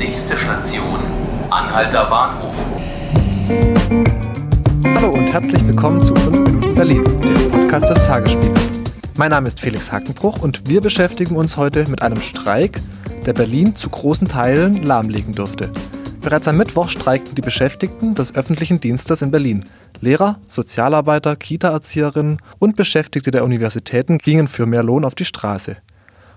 Nächste Station, Anhalter Bahnhof. Hallo und herzlich willkommen zu 5 Minuten Berlin, dem Podcast des Tagesspiegels. Mein Name ist Felix Hackenbruch und wir beschäftigen uns heute mit einem Streik, der Berlin zu großen Teilen lahmlegen dürfte. Bereits am Mittwoch streikten die Beschäftigten des öffentlichen Dienstes in Berlin. Lehrer, Sozialarbeiter, Kita-Erzieherinnen und Beschäftigte der Universitäten gingen für mehr Lohn auf die Straße.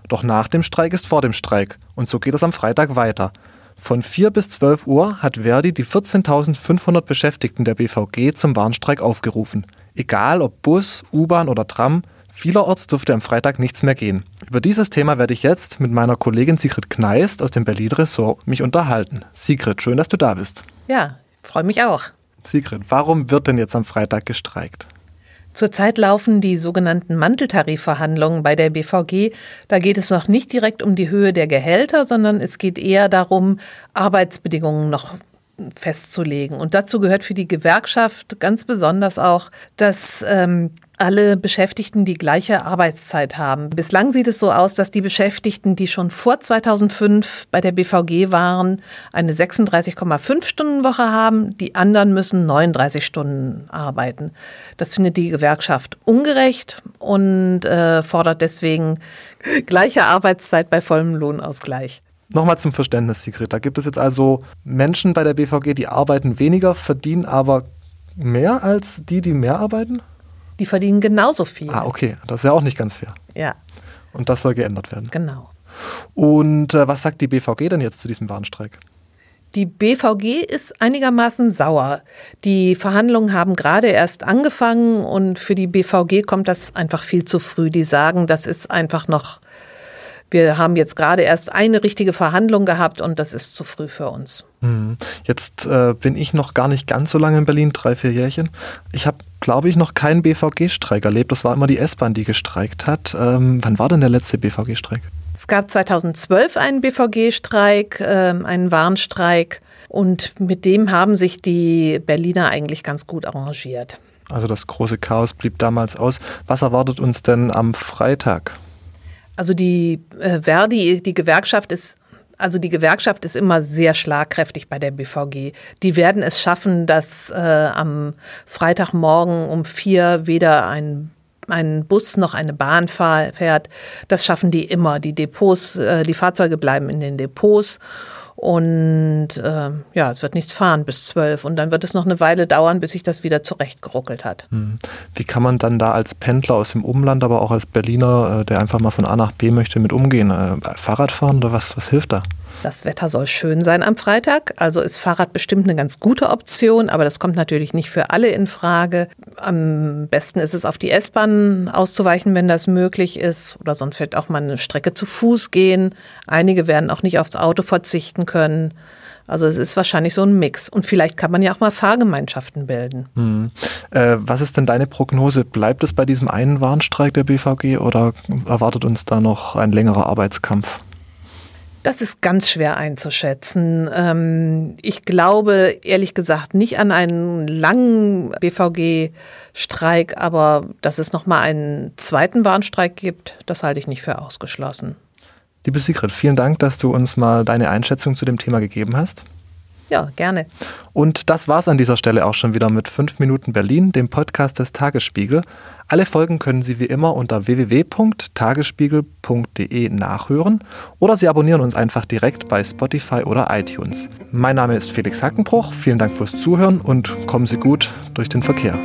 Doch nach dem Streik ist vor dem Streik und so geht es am Freitag weiter. Von 4 bis 12 Uhr hat Verdi die 14.500 Beschäftigten der BVG zum Warnstreik aufgerufen. Egal ob Bus, U-Bahn oder Tram, vielerorts dürfte am Freitag nichts mehr gehen. Über dieses Thema werde ich jetzt mit meiner Kollegin Sigrid Kneist aus dem Berlin Ressort mich unterhalten. Sigrid, schön, dass du da bist. Ja, freue mich auch. Sigrid, warum wird denn jetzt am Freitag gestreikt? Zurzeit laufen die sogenannten Manteltarifverhandlungen bei der BVG. Da geht es noch nicht direkt um die Höhe der Gehälter, sondern es geht eher darum, Arbeitsbedingungen noch festzulegen. Und dazu gehört für die Gewerkschaft ganz besonders auch, dass ähm, alle Beschäftigten die gleiche Arbeitszeit haben. Bislang sieht es so aus, dass die Beschäftigten, die schon vor 2005 bei der BVG waren, eine 36,5 Stunden Woche haben. Die anderen müssen 39 Stunden arbeiten. Das findet die Gewerkschaft ungerecht und äh, fordert deswegen gleiche Arbeitszeit bei vollem Lohnausgleich. Nochmal zum Verständnis, Sigrid. Da gibt es jetzt also Menschen bei der BVG, die arbeiten weniger, verdienen aber mehr als die, die mehr arbeiten? Die verdienen genauso viel. Ah, okay. Das ist ja auch nicht ganz fair. Ja. Und das soll geändert werden. Genau. Und äh, was sagt die BVG denn jetzt zu diesem Warnstreik? Die BVG ist einigermaßen sauer. Die Verhandlungen haben gerade erst angefangen und für die BVG kommt das einfach viel zu früh. Die sagen, das ist einfach noch, wir haben jetzt gerade erst eine richtige Verhandlung gehabt und das ist zu früh für uns. Hm. Jetzt äh, bin ich noch gar nicht ganz so lange in Berlin, drei, vier Jährchen. Ich habe glaube ich, noch keinen BVG-Streik erlebt. Das war immer die S-Bahn, die gestreikt hat. Ähm, wann war denn der letzte BVG-Streik? Es gab 2012 einen BVG-Streik, äh, einen Warnstreik. Und mit dem haben sich die Berliner eigentlich ganz gut arrangiert. Also das große Chaos blieb damals aus. Was erwartet uns denn am Freitag? Also die äh, Verdi, die Gewerkschaft ist also die Gewerkschaft ist immer sehr schlagkräftig bei der BVG. Die werden es schaffen, dass äh, am Freitagmorgen um vier weder ein ein Bus noch eine Bahn fährt. Das schaffen die immer. Die Depots, äh, die Fahrzeuge bleiben in den Depots. Und äh, ja, es wird nichts fahren bis zwölf. Und dann wird es noch eine Weile dauern, bis sich das wieder zurechtgeruckelt hat. Hm. Wie kann man dann da als Pendler aus dem Umland, aber auch als Berliner, äh, der einfach mal von A nach B möchte, mit umgehen? Äh, Fahrrad fahren oder was, was hilft da? Das Wetter soll schön sein am Freitag, also ist Fahrrad bestimmt eine ganz gute Option, aber das kommt natürlich nicht für alle in Frage. Am besten ist es auf die S-Bahn auszuweichen, wenn das möglich ist, oder sonst vielleicht auch mal eine Strecke zu Fuß gehen. Einige werden auch nicht aufs Auto verzichten können. Also es ist wahrscheinlich so ein Mix. Und vielleicht kann man ja auch mal Fahrgemeinschaften bilden. Hm. Äh, was ist denn deine Prognose? Bleibt es bei diesem einen Warnstreik der BVG oder erwartet uns da noch ein längerer Arbeitskampf? Das ist ganz schwer einzuschätzen. Ähm, ich glaube ehrlich gesagt nicht an einen langen BVG-Streik, aber dass es noch mal einen zweiten Warnstreik gibt, das halte ich nicht für ausgeschlossen. Liebe Sigrid, vielen Dank, dass du uns mal deine Einschätzung zu dem Thema gegeben hast. Ja, gerne. Und das war's an dieser Stelle auch schon wieder mit 5 Minuten Berlin, dem Podcast des Tagesspiegel. Alle Folgen können Sie wie immer unter www.tagesspiegel.de nachhören oder Sie abonnieren uns einfach direkt bei Spotify oder iTunes. Mein Name ist Felix Hackenbruch, vielen Dank fürs Zuhören und kommen Sie gut durch den Verkehr.